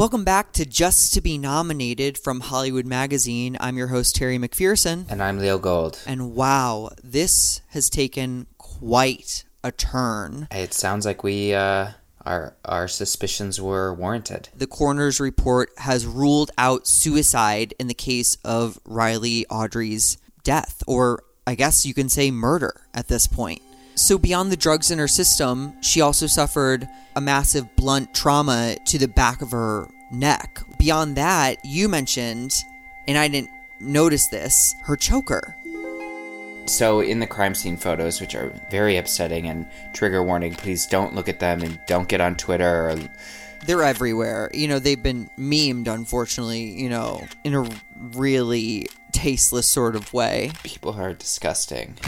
Welcome back to Just to Be Nominated from Hollywood Magazine. I'm your host, Terry McPherson. And I'm Leo Gold. And wow, this has taken quite a turn. It sounds like we, uh, our, our suspicions were warranted. The coroner's report has ruled out suicide in the case of Riley Audrey's death, or I guess you can say murder at this point. So, beyond the drugs in her system, she also suffered a massive blunt trauma to the back of her neck. Beyond that, you mentioned, and I didn't notice this, her choker. So, in the crime scene photos, which are very upsetting and trigger warning, please don't look at them and don't get on Twitter or they're everywhere. You know, they've been memed, unfortunately, you know, in a really tasteless sort of way. People are disgusting.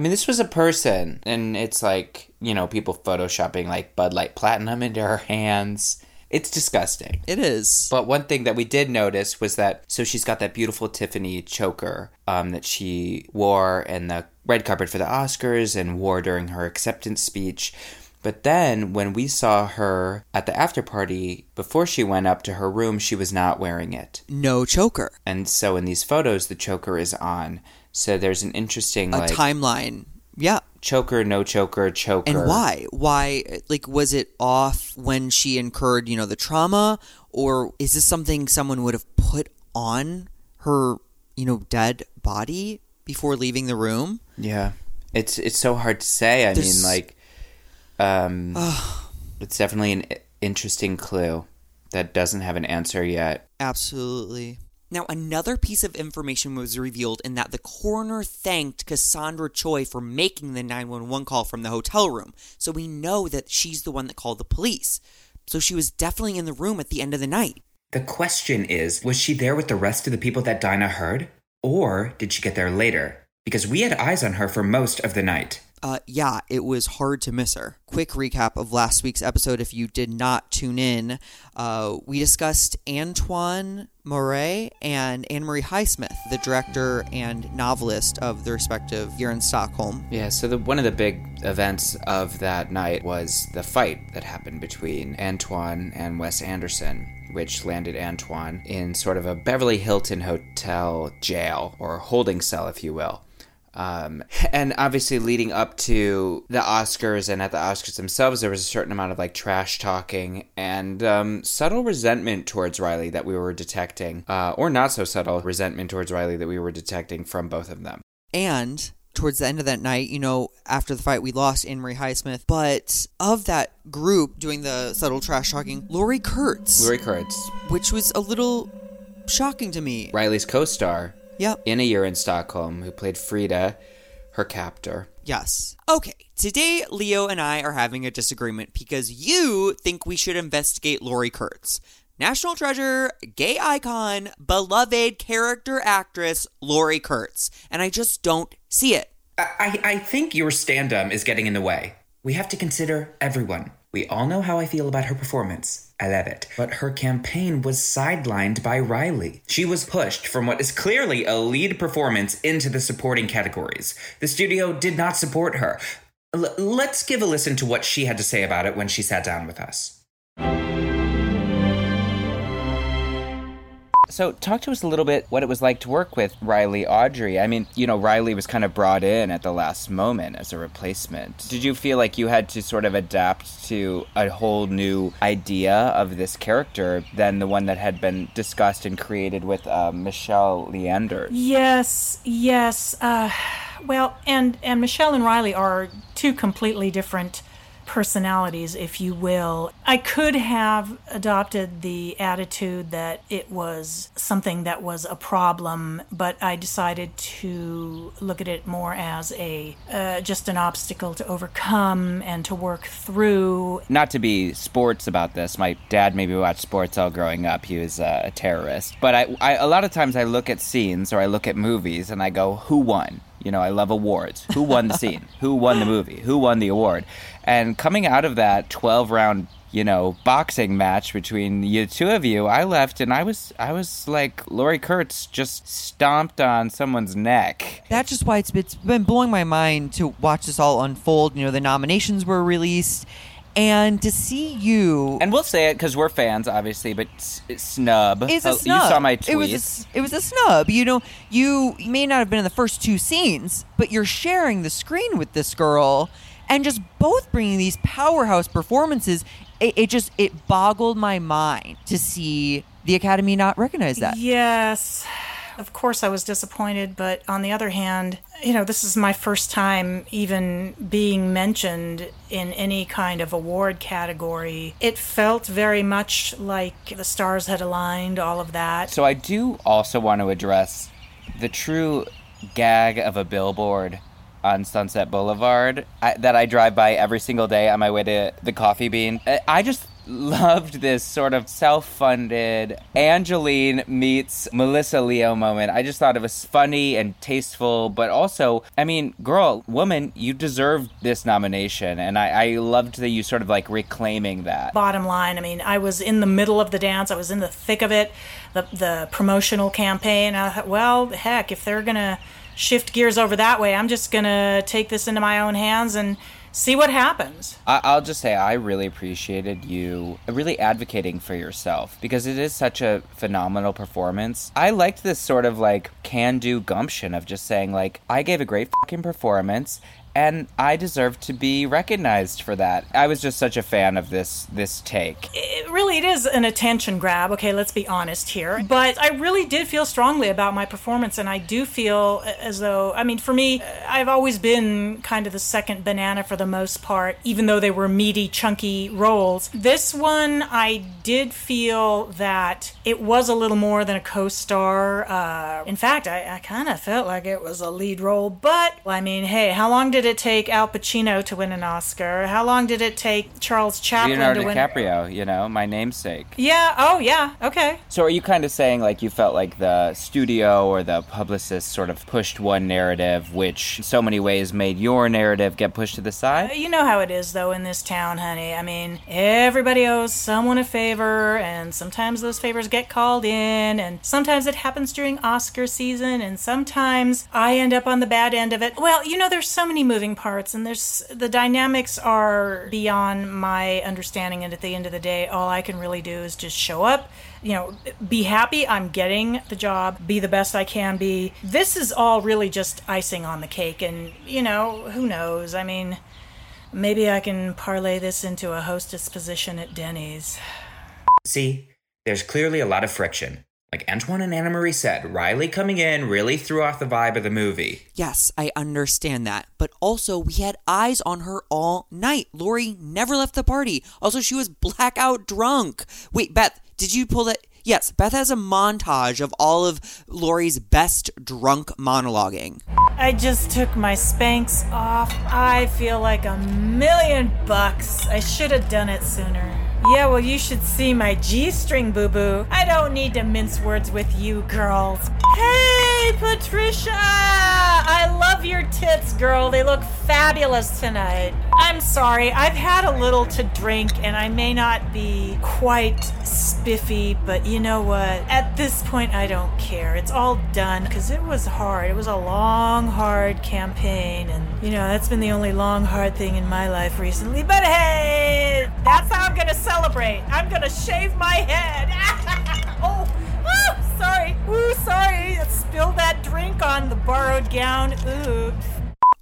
I mean, this was a person, and it's like, you know, people photoshopping like Bud Light Platinum into her hands. It's disgusting. It is. But one thing that we did notice was that so she's got that beautiful Tiffany choker um, that she wore in the red carpet for the Oscars and wore during her acceptance speech. But then when we saw her at the after party, before she went up to her room, she was not wearing it. No choker. And so in these photos, the choker is on. So there's an interesting a like timeline. Yeah. Choker, no choker, choker. And why? Why? Like, was it off when she incurred, you know, the trauma, or is this something someone would have put on her, you know, dead body before leaving the room? Yeah, it's it's so hard to say. I There's... mean, like, um, it's definitely an interesting clue that doesn't have an answer yet. Absolutely. Now, another piece of information was revealed in that the coroner thanked Cassandra Choi for making the 911 call from the hotel room. So we know that she's the one that called the police. So she was definitely in the room at the end of the night. The question is was she there with the rest of the people that Dinah heard? Or did she get there later? Because we had eyes on her for most of the night uh, yeah, it was hard to miss her. Quick recap of last week's episode if you did not tune in. Uh, we discussed Antoine Maure and Anne Marie Highsmith, the director and novelist of the respective Year in Stockholm. Yeah, so the, one of the big events of that night was the fight that happened between Antoine and Wes Anderson which landed Antoine in sort of a Beverly Hilton hotel jail, or holding cell, if you will. Um, and obviously, leading up to the Oscars and at the Oscars themselves, there was a certain amount of like trash talking and um, subtle resentment towards Riley that we were detecting, uh, or not so subtle resentment towards Riley that we were detecting from both of them. And towards the end of that night, you know, after the fight, we lost Anne Marie Highsmith. But of that group doing the subtle trash talking, Laurie Kurtz. Laurie Kurtz. Which was a little shocking to me. Riley's co star Yep. In a year in Stockholm, who played Frida, her captor. Yes. Okay, today Leo and I are having a disagreement because you think we should investigate Laurie Kurtz. National treasure, gay icon, beloved character actress Laurie Kurtz. And I just don't see it. I, I think your stand is getting in the way. We have to consider everyone. We all know how I feel about her performance. I love it. But her campaign was sidelined by Riley. She was pushed from what is clearly a lead performance into the supporting categories. The studio did not support her. L- let's give a listen to what she had to say about it when she sat down with us. So, talk to us a little bit what it was like to work with Riley Audrey. I mean, you know, Riley was kind of brought in at the last moment as a replacement. Did you feel like you had to sort of adapt to a whole new idea of this character than the one that had been discussed and created with uh, Michelle Leander? Yes, yes. Uh, well, and and Michelle and Riley are two completely different personalities, if you will. I could have adopted the attitude that it was something that was a problem, but I decided to look at it more as a uh, just an obstacle to overcome and to work through. Not to be sports about this, my dad maybe watched sports all growing up. He was uh, a terrorist, but I, I a lot of times I look at scenes or I look at movies and I go, who won? You know, I love awards. Who won the scene? Who won the movie? Who won the award? And coming out of that 12 round, you know, boxing match between the two of you, I left and I was I was like Laurie Kurtz just stomped on someone's neck. That's just why it's, it's been blowing my mind to watch this all unfold. You know, the nominations were released And to see you And we'll say it because we're fans, obviously, but s- snub. It's oh, a Oh, snub. You saw my tweet. It was a, s- it was a snub. You know, you may not have been in the first two scenes, but you're sharing the screen with this girl, and just both bringing these powerhouse performances. It, it just it boggled my mind to see the Academy not recognize that. Yes. Of course, I was disappointed, but on the other hand, you know, this is my first time even being mentioned in any kind of award category. It felt very much like the stars had aligned, all of that. So I do also want to address the true gag of a billboard on Sunset Boulevard I, that I drive by every single day on my way to the coffee bean. I- I just loved this sort of self-funded Angelyne meets Melissa Leo moment. I just thought it was funny and tasteful, but also, I mean, girl, woman, you deserved this nomination, and I, I loved that you sort of like reclaiming that. Bottom line, I mean, I was in the middle of the dance. I was in the thick of it, the the promotional campaign. I thought, well, heck, if they're gonna shift gears over that way, I'm just gonna take this into my own hands and see what happens. I- I'll just say I really appreciated you really advocating for yourself because it is such a phenomenal performance. I liked this sort of like can do gumption of just saying, like, I gave a great fucking performance and I deserve to be recognized for that. I was just such a fan of this this take. It really it is an attention grab. Okay, let's be honest here. But I really did feel strongly about my performance, and I do feel as though, I mean, for me, I've always been kind of the second banana for the most part, even though they were meaty, chunky roles. This one, I did feel that it was a little more than a co-star. Uh, in fact, I, I kind of felt like it was a lead role. But I mean, hey, how long did it take Al Pacino to win an Oscar? How long did it take Charles Chaplin Leonardo to win? Leonardo DiCaprio, you know, my namesake. Yeah. Oh, yeah. Okay. So are you kind of saying like you felt like the studio or the publicist sort of pushed one narrative, which in so many ways made your narrative get pushed to the side? Uh, you know how it is, though, in this town, honey. I mean, everybody owes someone a favor, and sometimes those favors get called in, and sometimes it happens during Oscar season, and sometimes I end up on the bad end of it. Well, you know, there's so many moving parts, and there's the dynamics are beyond my understanding, and at the end of the day, all I can really do is just show up you know, be happy I'm getting the job, be the best I can be. This is all really just icing on the cake, and, you know, who knows? I mean, maybe I can parlay this into a hostess position at Denny's. See, there's clearly a lot of friction. Like Antoine and Anna Marie said, Riley coming in really threw off the vibe of the movie. Yes, I understand that. But also, we had eyes on her all night. Laurie never left the party. Also, she was blackout drunk. Wait, Beth, did you pull that? Yes, Beth has a montage of all of Laurie's best drunk monologuing. I just took my Spanx off. I feel like a million bucks. I should have done it sooner. Yeah, well, you should see my G string, boo boo. I don't need to mince words with you girls. Hey, Patricia! I love your tits, girl. They look fabulous tonight. I'm sorry, I've had a little to drink and I may not be quite spiffy, but you know what? At this point, I don't care. It's all done because it was hard. It was a long, hard campaign, and you know, that's been the only long, hard thing in my life recently. But hey, that's how I'm gonna celebrate. I'm gonna shave my head. oh, oh, sorry. Ooh, sorry. I spilled that drink on the borrowed gown. Oops.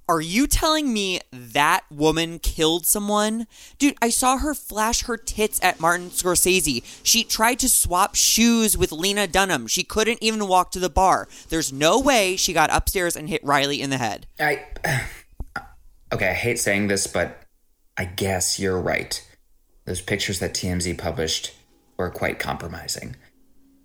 Are you telling me that woman killed someone? Dude, I saw her flash her tits at Martin Scorsese. She tried to swap shoes with Lena Dunham. She couldn't even walk to the bar. There's no way she got upstairs and hit Riley in the head. I. Okay, I hate saying this, but I guess you're right. Those pictures that TMZ published were quite compromising.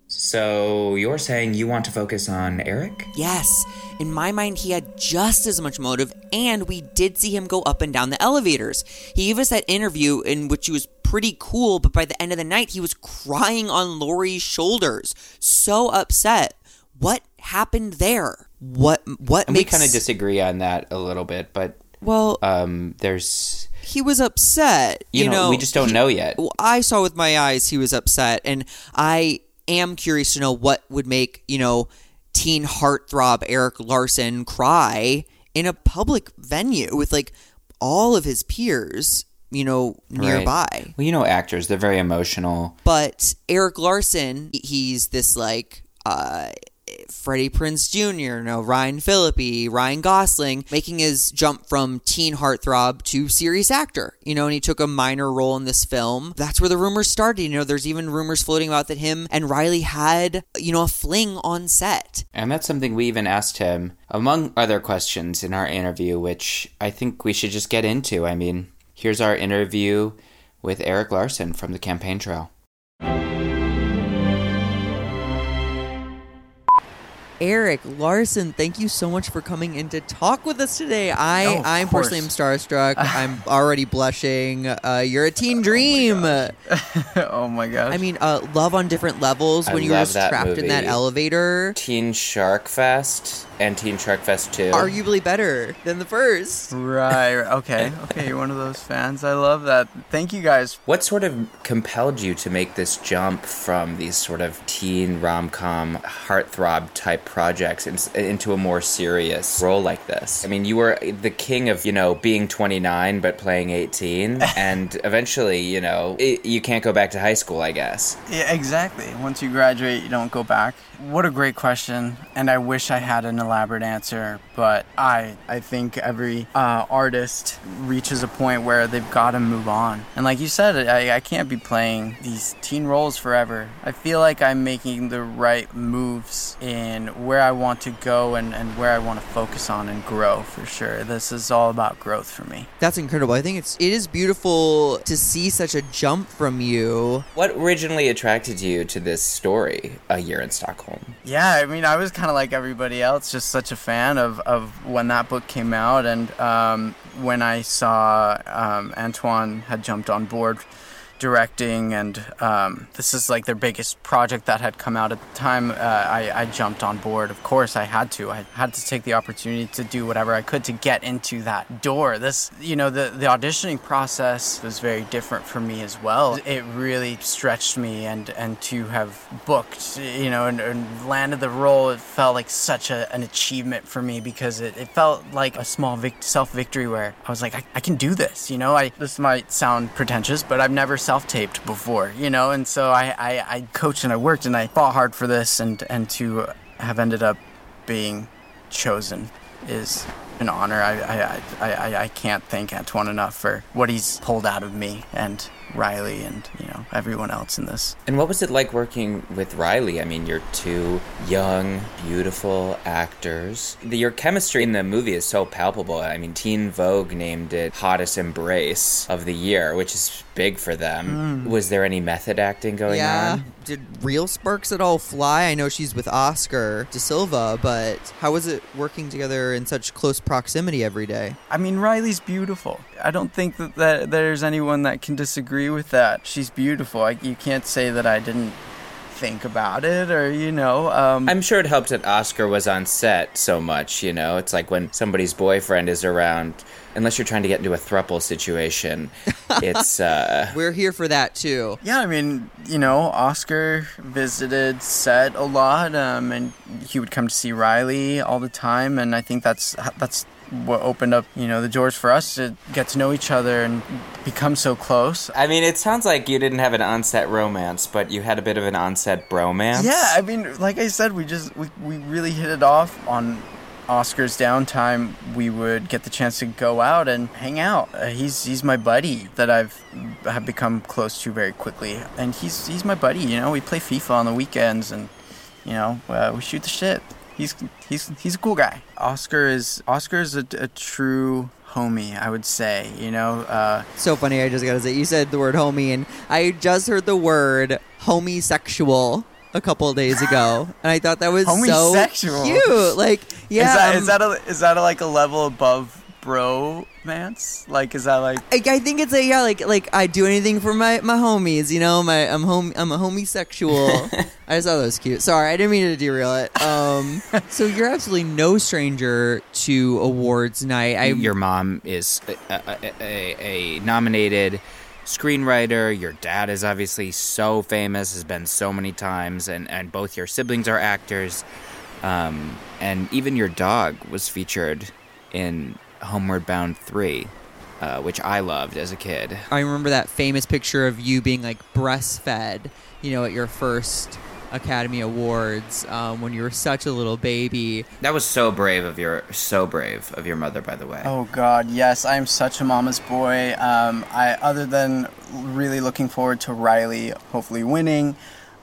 So you're saying you want to focus on Eric? Yes, in my mind, he had just as much motive, and we did see him go up and down the elevators. He gave us that interview in which he was pretty cool, but by the end of the night, he was crying on Laurie's shoulders, so upset. What happened there? What what And we kind of disagree on that a little bit, but well? um, there's he was upset. you, You, know, we just don't he- know yet. I saw with my eyes he was upset, and I am curious to know what would make you know teen heartthrob Eric Larson cry in a public venue with like all of his peers. you know, nearby. Right. Well, you know, actors, they're very emotional. But Eric Larson, he's this like uh Freddie Prinze Jr., you know, Ryan Phillippe, Ryan Gosling, making his jump from teen heartthrob to serious actor, you know, and he took a minor role in this film. That's where the rumors started. You know, there's even rumors floating about that him and Riley had, you know, a fling on set. And that's something we even asked him, among other questions in our interview, which I think we should just get into. I mean, here's our interview with Eric Larson from the campaign trail. Eric Larson, thank you so much for coming in to talk with us today. I, Oh, I personally am starstruck. I'm already blushing. Uh, you're a teen dream. oh my gosh. I mean, uh, love on different levels. I when you were love just that trapped in that elevator, Teen Shark Fest and Teen Shark Fest 2. arguably better than the first. right. Okay. Okay. You're one of those fans. I love that. Thank you guys. What sort of compelled you to make this jump from these sort of teen rom com heartthrob type projects into a more serious role like this? I mean, you were the king of, you know, being 29 but playing 18, and eventually, you know, it, you can't go back to high school, I guess. Yeah, exactly. Once you graduate, you don't go back. What a great question, and I wish I had an elaborate answer. But I, I think every uh, artist reaches a point where they've got to move on. And like you said, I, I can't be playing these teen roles forever. I feel like I'm making the right moves in where I want to go and, and where I want to focus on and grow for sure. This is all about growth for me. That's incredible. I think it's it is beautiful to see such a jump from you. What originally attracted you to this story, A Year in Stockholm? Yeah, I mean, I was kind of like everybody else, just such a fan of, of when that book came out. And um, when I saw um, Antoine had jumped on board directing, and um, this is like their biggest project that had come out at the time, uh, I, I jumped on board. Of course, I had to. I had to take the opportunity to do whatever I could to get into that door. This, you know, the, the auditioning process was very different for me as well. It really stretched me, and, and to have booked, you know, and, and landed the role, it felt like such a, an achievement for me because it, it felt like a small vic- self victory where I was like, I, I can do this, you know. I this might sound pretentious, but I've never self taped before, you know, and so I, I, I coached and I worked and I fought hard for this, and and to have ended up being chosen is an honor. I I, I, I, I can't thank Antoine enough for what he's pulled out of me and Riley and you know everyone else in this. And what was it like working with Riley? I mean, you're two young, beautiful actors. The, your chemistry in the movie is so palpable. I mean, Teen Vogue named it Hottest Embrace of the Year, which is big for them. Hmm. Was there any method acting going yeah. on? Did real sparks at all fly? I know she's with Oscar De Silva, but how was it working together in such close proximity every day? I mean, Riley's beautiful. I don't think that, that there's anyone that can disagree with that. She's beautiful. I, you can't say that I didn't think about it or, you know. Um, I'm sure it helped that Oscar was on set so much, you know? It's like when somebody's boyfriend is around, unless you're trying to get into a thruple situation, it's, uh, We're here for that too. yeah, I mean, you know, Oscar visited set a lot, um, and he would come to see Riley all the time, and I think that's that's what opened up, you know, the doors for us to get to know each other and become so close. I mean, it sounds like you didn't have an on-set romance, but you had a bit of an on-set bromance. Yeah, I mean, like I said, we just we, we really hit it off on Oscar's downtime. We would get the chance to go out and hang out. Uh, he's he's my buddy that I've have become close to very quickly, and he's he's my buddy. You know, we play FIFA on the weekends, and you know, uh, we shoot the shit. He's he's he's a cool guy. Oscar is Oscar is a, a true homie, I would say. You know, uh, So funny, I just gotta say, you said the word homie, and I just heard the word homosexual a couple of days ago, and I thought that was Homosexual? so cute. Like, yeah, is that um, is that a, is that a, like a level above bromance? Like, is that like I, I think it's a yeah, like like I do anything for my my homies, you know. My I'm home I'm a homosexual. I just thought that was cute. Sorry, I didn't mean to derail it. Um, so you're absolutely no stranger to awards night. I your mom is a, a, a, a nominated screenwriter. Your dad is obviously so famous, has been so many times, and, and both your siblings are actors. Um, and even your dog was featured in Homeward Bound 3. uh, which I loved as a kid. I remember that famous picture of you being like breastfed, you know, at your first Academy Awards um, when you were such a little baby. That was so brave of your so brave of your mother, by the way. Oh God, yes, I am such a mama's boy. Um, I other than really looking forward to Riley hopefully winning.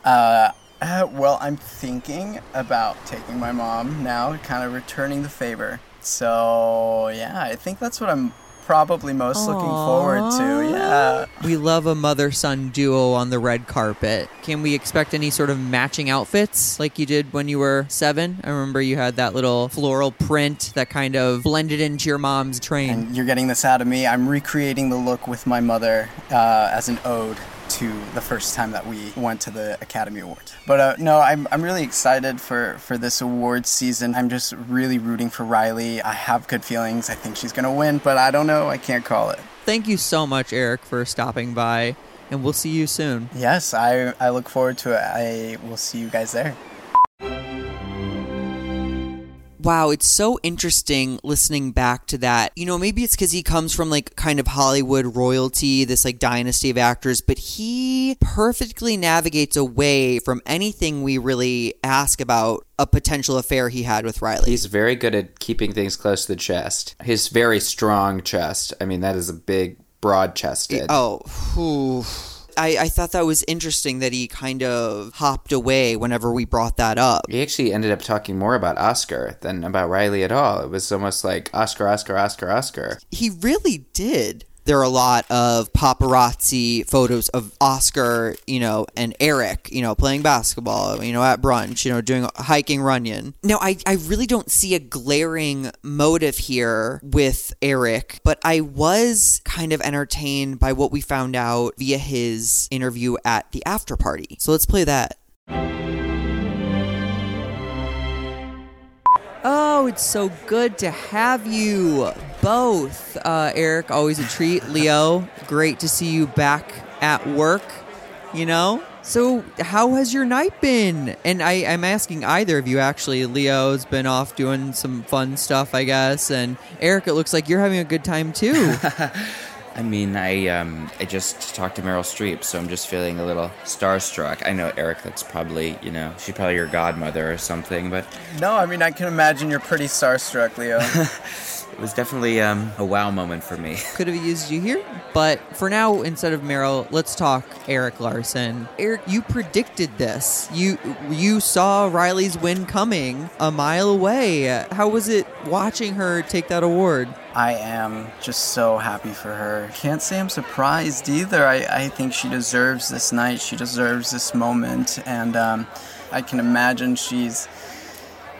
Uh, uh, well, I'm thinking about taking my mom now, kind of returning the favor. So yeah, I think that's what I'm probably most looking forward to. Yeah. We love a mother son duo on the red carpet. Can we expect any sort of matching outfits like you did when you were seven? I remember you had that little floral print that kind of blended into your mom's train. And you're getting this out of me. I'm recreating the look with my mother uh, as an ode to the first time that we went to the Academy Awards. But uh, no, I'm, I'm really excited for, for this award season. I'm just really rooting for Riley. I have good feelings. I think she's going to win, but I don't know. I can't call it. Thank you so much, Eric, for stopping by, and we'll see you soon. Yes, I, I look forward to it. I will see you guys there. Wow, it's so interesting listening back to that. You know, maybe it's because he comes from like kind of Hollywood royalty, this like dynasty of actors, but he perfectly navigates away from anything we really ask about a potential affair he had with Riley. He's very good at keeping things close to the chest. His very strong chest. I mean, that is a big, broad chested. Oh, whew. I, I thought that was interesting that he kind of hopped away whenever we brought that up. He actually ended up talking more about Oscar than about Riley at all. It was almost like Oscar, Oscar, Oscar, Oscar. He really did there are a lot of paparazzi photos of Oscar, you know, and Eric, you know, playing basketball, you know, at brunch, you know, doing hiking Runyon. Now, I, I really don't see a glaring motive here with Eric, but I was kind of entertained by what we found out via his interview at the after party. So let's play that. Oh, it's so good to have you both. Uh, Eric, always a treat. Leo, great to see you back at work, you know? So, how has your night been? And I, I'm asking either of you actually. Leo's been off doing some fun stuff, I guess. And Eric, it looks like you're having a good time too. I mean, I um, I just talked to Meryl Streep, so I'm just feeling a little starstruck. I know, Eric, that's probably you know she's probably your godmother or something, but no, I mean I can imagine you're pretty starstruck, Leo. it was definitely um, a wow moment for me. Could have used you here, but for now, instead of Meryl, let's talk Eric Larson. Eric, you predicted this. You you saw Riley's win coming a mile away. How was it watching her take that award? I am just so happy for her. Can't say I'm surprised either. I, I think she deserves this night. She deserves this moment, and um, I can imagine she's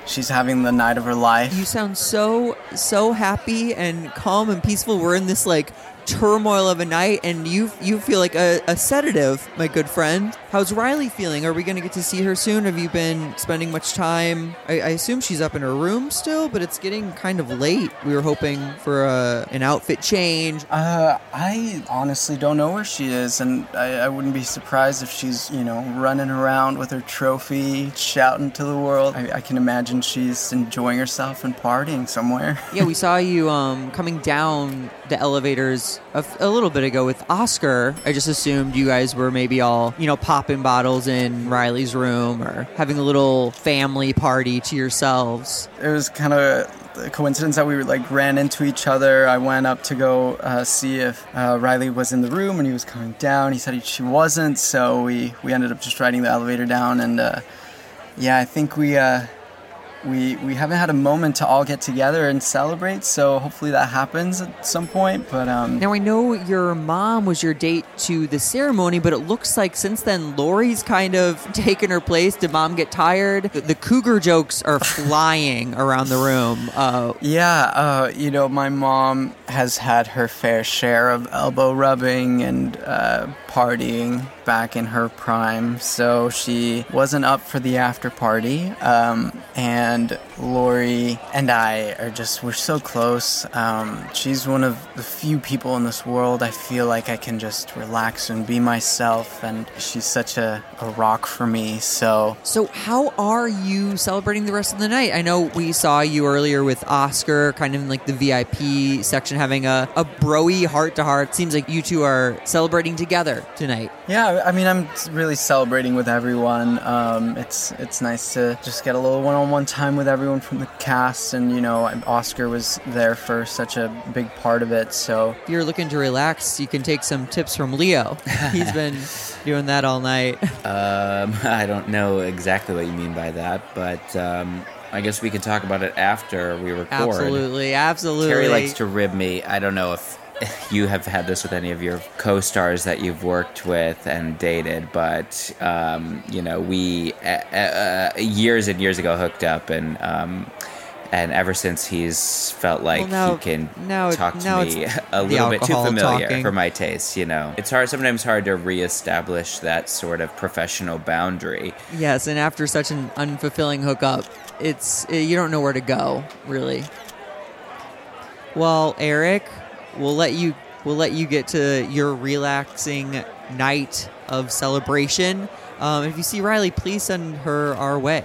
she's having the night of her life. You sound so so happy and calm and peaceful. We're in this like turmoil of a night and you you feel like a, a sedative, my good friend. How's Riley feeling? Are we going to get to see her soon? Have you been spending much time? I, I, assume she's up in her room still, but it's getting kind of late. We were hoping for a, an outfit change. Uh, I honestly don't know where she is, and I, I wouldn't be surprised if she's, you know, running around with her trophy, shouting to the world. I, I can imagine she's enjoying herself and partying somewhere. yeah, we saw you um, coming down the elevators a, a little bit ago with Oscar. I just assumed you guys were maybe all, you know, pop popping bottles in Riley's room or having a little family party to yourselves? It was kind of a coincidence that we like ran into each other. I went up to go uh, see if uh, Riley was in the room and he was coming down. He said he, she wasn't, so we we ended up just riding the elevator down and uh, yeah, I think we uh, we we haven't had a moment to all get together and celebrate so hopefully that happens at some point but um now i know your mom was your date to the ceremony but it looks like since then Laurie's kind of taken her place. Did mom get tired? The, the cougar jokes are flying around the room. Uh, yeah uh, you know my mom has had her fair share of elbow rubbing and uh, partying back in her prime, so she wasn't up for the after party. Um, and Laurie and I are just, we're so close. Um, she's one of the few people in this world I feel like I can just relax and be myself, and she's such a, a rock for me. So, So, how are you celebrating the rest of the night? I know we saw you earlier with Oscar, kind of in like the VIP section, having a, a broy heart to heart. Seems like you two are celebrating together tonight. Yeah, I mean, I'm really celebrating with everyone. Um, it's it's nice to just get a little one-on-one time with everyone from the cast, and you know, Oscar was there for such a big part of it. So If you're looking to relax, you can take some tips from Leo. He's been doing that all night. Um, I don't know exactly what you mean by that, but um, I guess we can talk about it after we record. Absolutely, absolutely. Carrie likes to rib me. I don't know if you have had this with any of your co-stars that you've worked with and dated, but um, you know, we uh, uh, years and years ago hooked up, and um, and ever since he's felt like Well, now- he can now talk to me a little bit too familiar talking. for my taste. You know, it's hard sometimes hard to reestablish that sort of professional boundary. Yes, and after such an unfulfilling hookup, it's eh, you don't know where to go, really. Well, Eric, we'll let you we'll let you get to your relaxing night of celebration. Um, if you see Riley, please send her our way.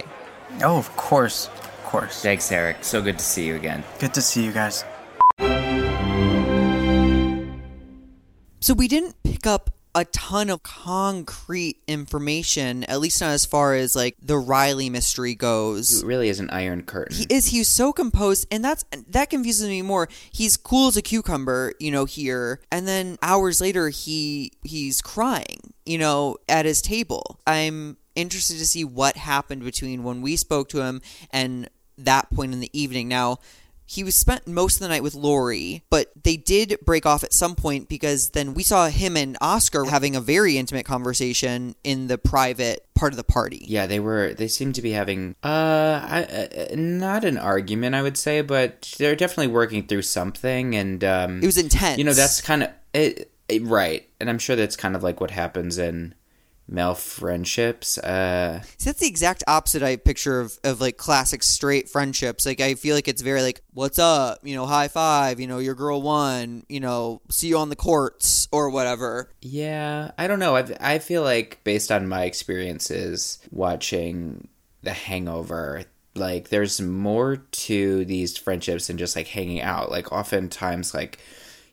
Oh, of course, of course. Thanks, Eric. So good to see you again. Good to see you guys. So we didn't pick up a ton of concrete information, at least not as far as like the Riley mystery goes. It really is an iron curtain. He is he's so composed and that's that confuses me more. He's cool as a cucumber, you know, here and then hours later he he's crying, you know, at his table. I'm interested to see what happened between when we spoke to him and that point in the evening. Now, he was spent most of the night with Laurie, but they did break off at some point because then we saw him and Oscar having a very intimate conversation in the private part of the party. Yeah, they were. They seemed to be having uh, I, uh, not an argument, I would say, but they're definitely working through something, and um, It was intense. You know, that's kind of it, it, right, and I'm sure that's kind of like what happens in male friendships. Uh, See, that's the exact opposite I picture of, of like classic straight friendships. Like I feel like it's very like, what's up? You know, high five, you know, your girl won, you know, see you on the courts or whatever. yeah, I don't know. I I feel like based on my experiences watching The Hangover. Like, there's more to these friendships than just like hanging out. Like, oftentimes, like,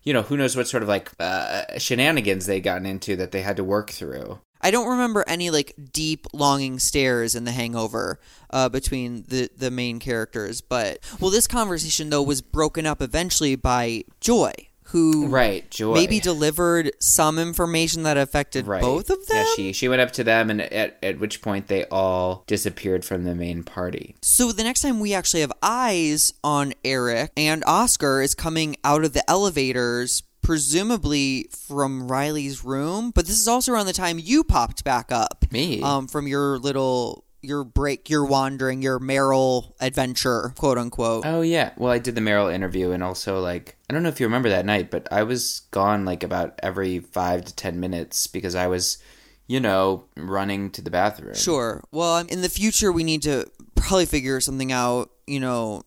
you know, who knows what sort of like uh, shenanigans they gotten into that they had to work through. I don't remember any like deep longing stares in the hangover uh, between the, the main characters, but well this conversation though was broken up eventually by Joy, who Right, Joy. maybe delivered some information that affected right. both of them. Yeah, she she went up to them, and at at which point they all disappeared from the main party. So the next time we actually have eyes on Eric and Oscar is coming out of the elevators, presumably from Riley's room. But this is also around the time you popped back up. Me? Um, from your little your break, your wandering, your Meryl adventure, quote unquote. Oh yeah. Well, I did the Meryl interview, and also like I don't know if you remember that night, but I was gone like about every five to ten minutes because I was, you know, running to the bathroom. Sure. Well, in the future, we need to probably figure something out. You know,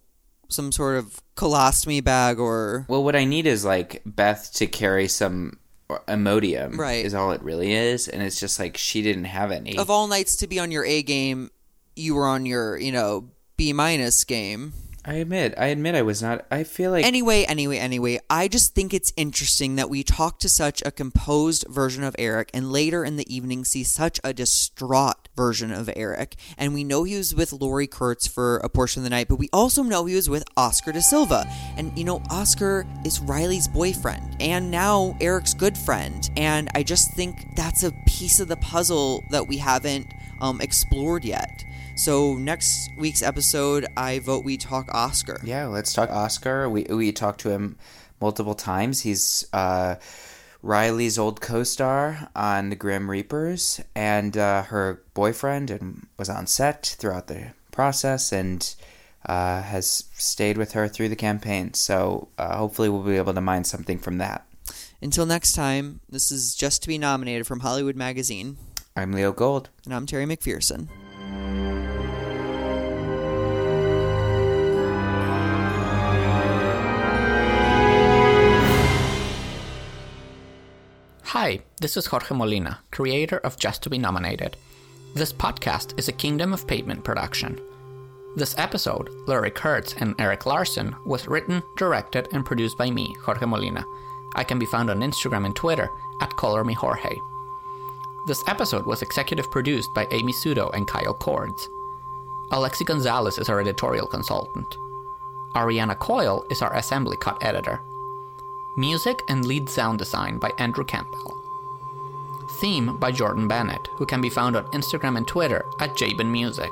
some sort of colostomy bag or Well, what I need is like Beth to carry some Imodium. Right. Is all it really is, and it's just like she didn't have any. of all nights to be on your A game, you were on your, you know, B minus game. I admit, I admit, I was not. I feel like Anyway, anyway, anyway, I just think it's interesting that we talk to such a composed version of Eric and later in the evening see such a distraught version of Eric. And we know he was with Laurie Kurtz for a portion of the night, but we also know he was with Oscar da Silva. And you know, Oscar is Riley's boyfriend and now Eric's good friend. And I just think that's a piece of the puzzle that we haven't um, explored yet. So next week's episode, I vote we talk Oscar. Yeah, let's talk Oscar. We we talked to him multiple times. He's uh, Riley's old co-star on The Grim Reapers and uh, her boyfriend, and was on set throughout the process, and uh, has stayed with her through the campaign. So uh, hopefully, we'll be able to mine something from that. Until next time, this is Just to Be Nominated from Hollywood Magazine, I'm Leo Gold. and I'm Terry McPherson. Hi, this is Jorge Molina, creator of Just to Be Nominated. This podcast is a Kingdom of Pavement production. This episode, Laurie Kurtz and Eric Larson, was written, directed, and produced by me, Jorge Molina. I can be found on Instagram and Twitter at ColorMeJorge. This episode was executive produced by Amy Sudo and Kyle Cords. Alexi Gonzalez is our editorial consultant. Ariana Coyle is our assembly cut editor. Music and lead sound design by Andrew Campbell. Theme by Jordan Bennett, who can be found on Instagram and Twitter at Jabin Music.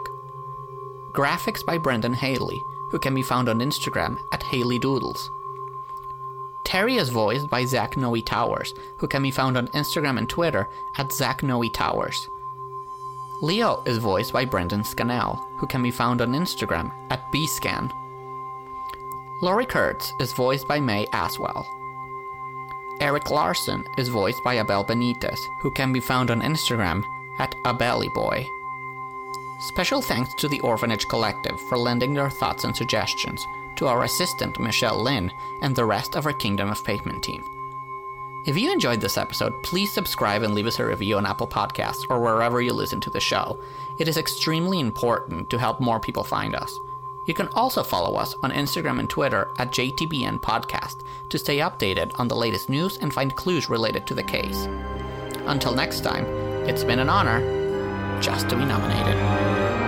Graphics by Brendan Haley, who can be found on Instagram at HaleyDoodles. Terry is voiced by Zach Noe Towers, who can be found on Instagram and Twitter at Zach Noe Towers. Leo is voiced by Brendan Scannell, who can be found on Instagram at bscan. Laurie Kurtz is voiced by May Aswell. Eric Larson is voiced by Abel Benitez, who can be found on Instagram at abellyboy. Special thanks to the Orphanage Collective for lending their thoughts and suggestions, to our assistant Michelle Lynn, and the rest of our Kingdom of Pavement team. If you enjoyed this episode, please subscribe and leave us a review on Apple Podcasts or wherever you listen to the show. It is extremely important to help more people find us. You can also follow us on Instagram and Twitter at JTBN Podcast to stay updated on the latest news and find clues related to the case. Until next time, it's been an honor just to be nominated.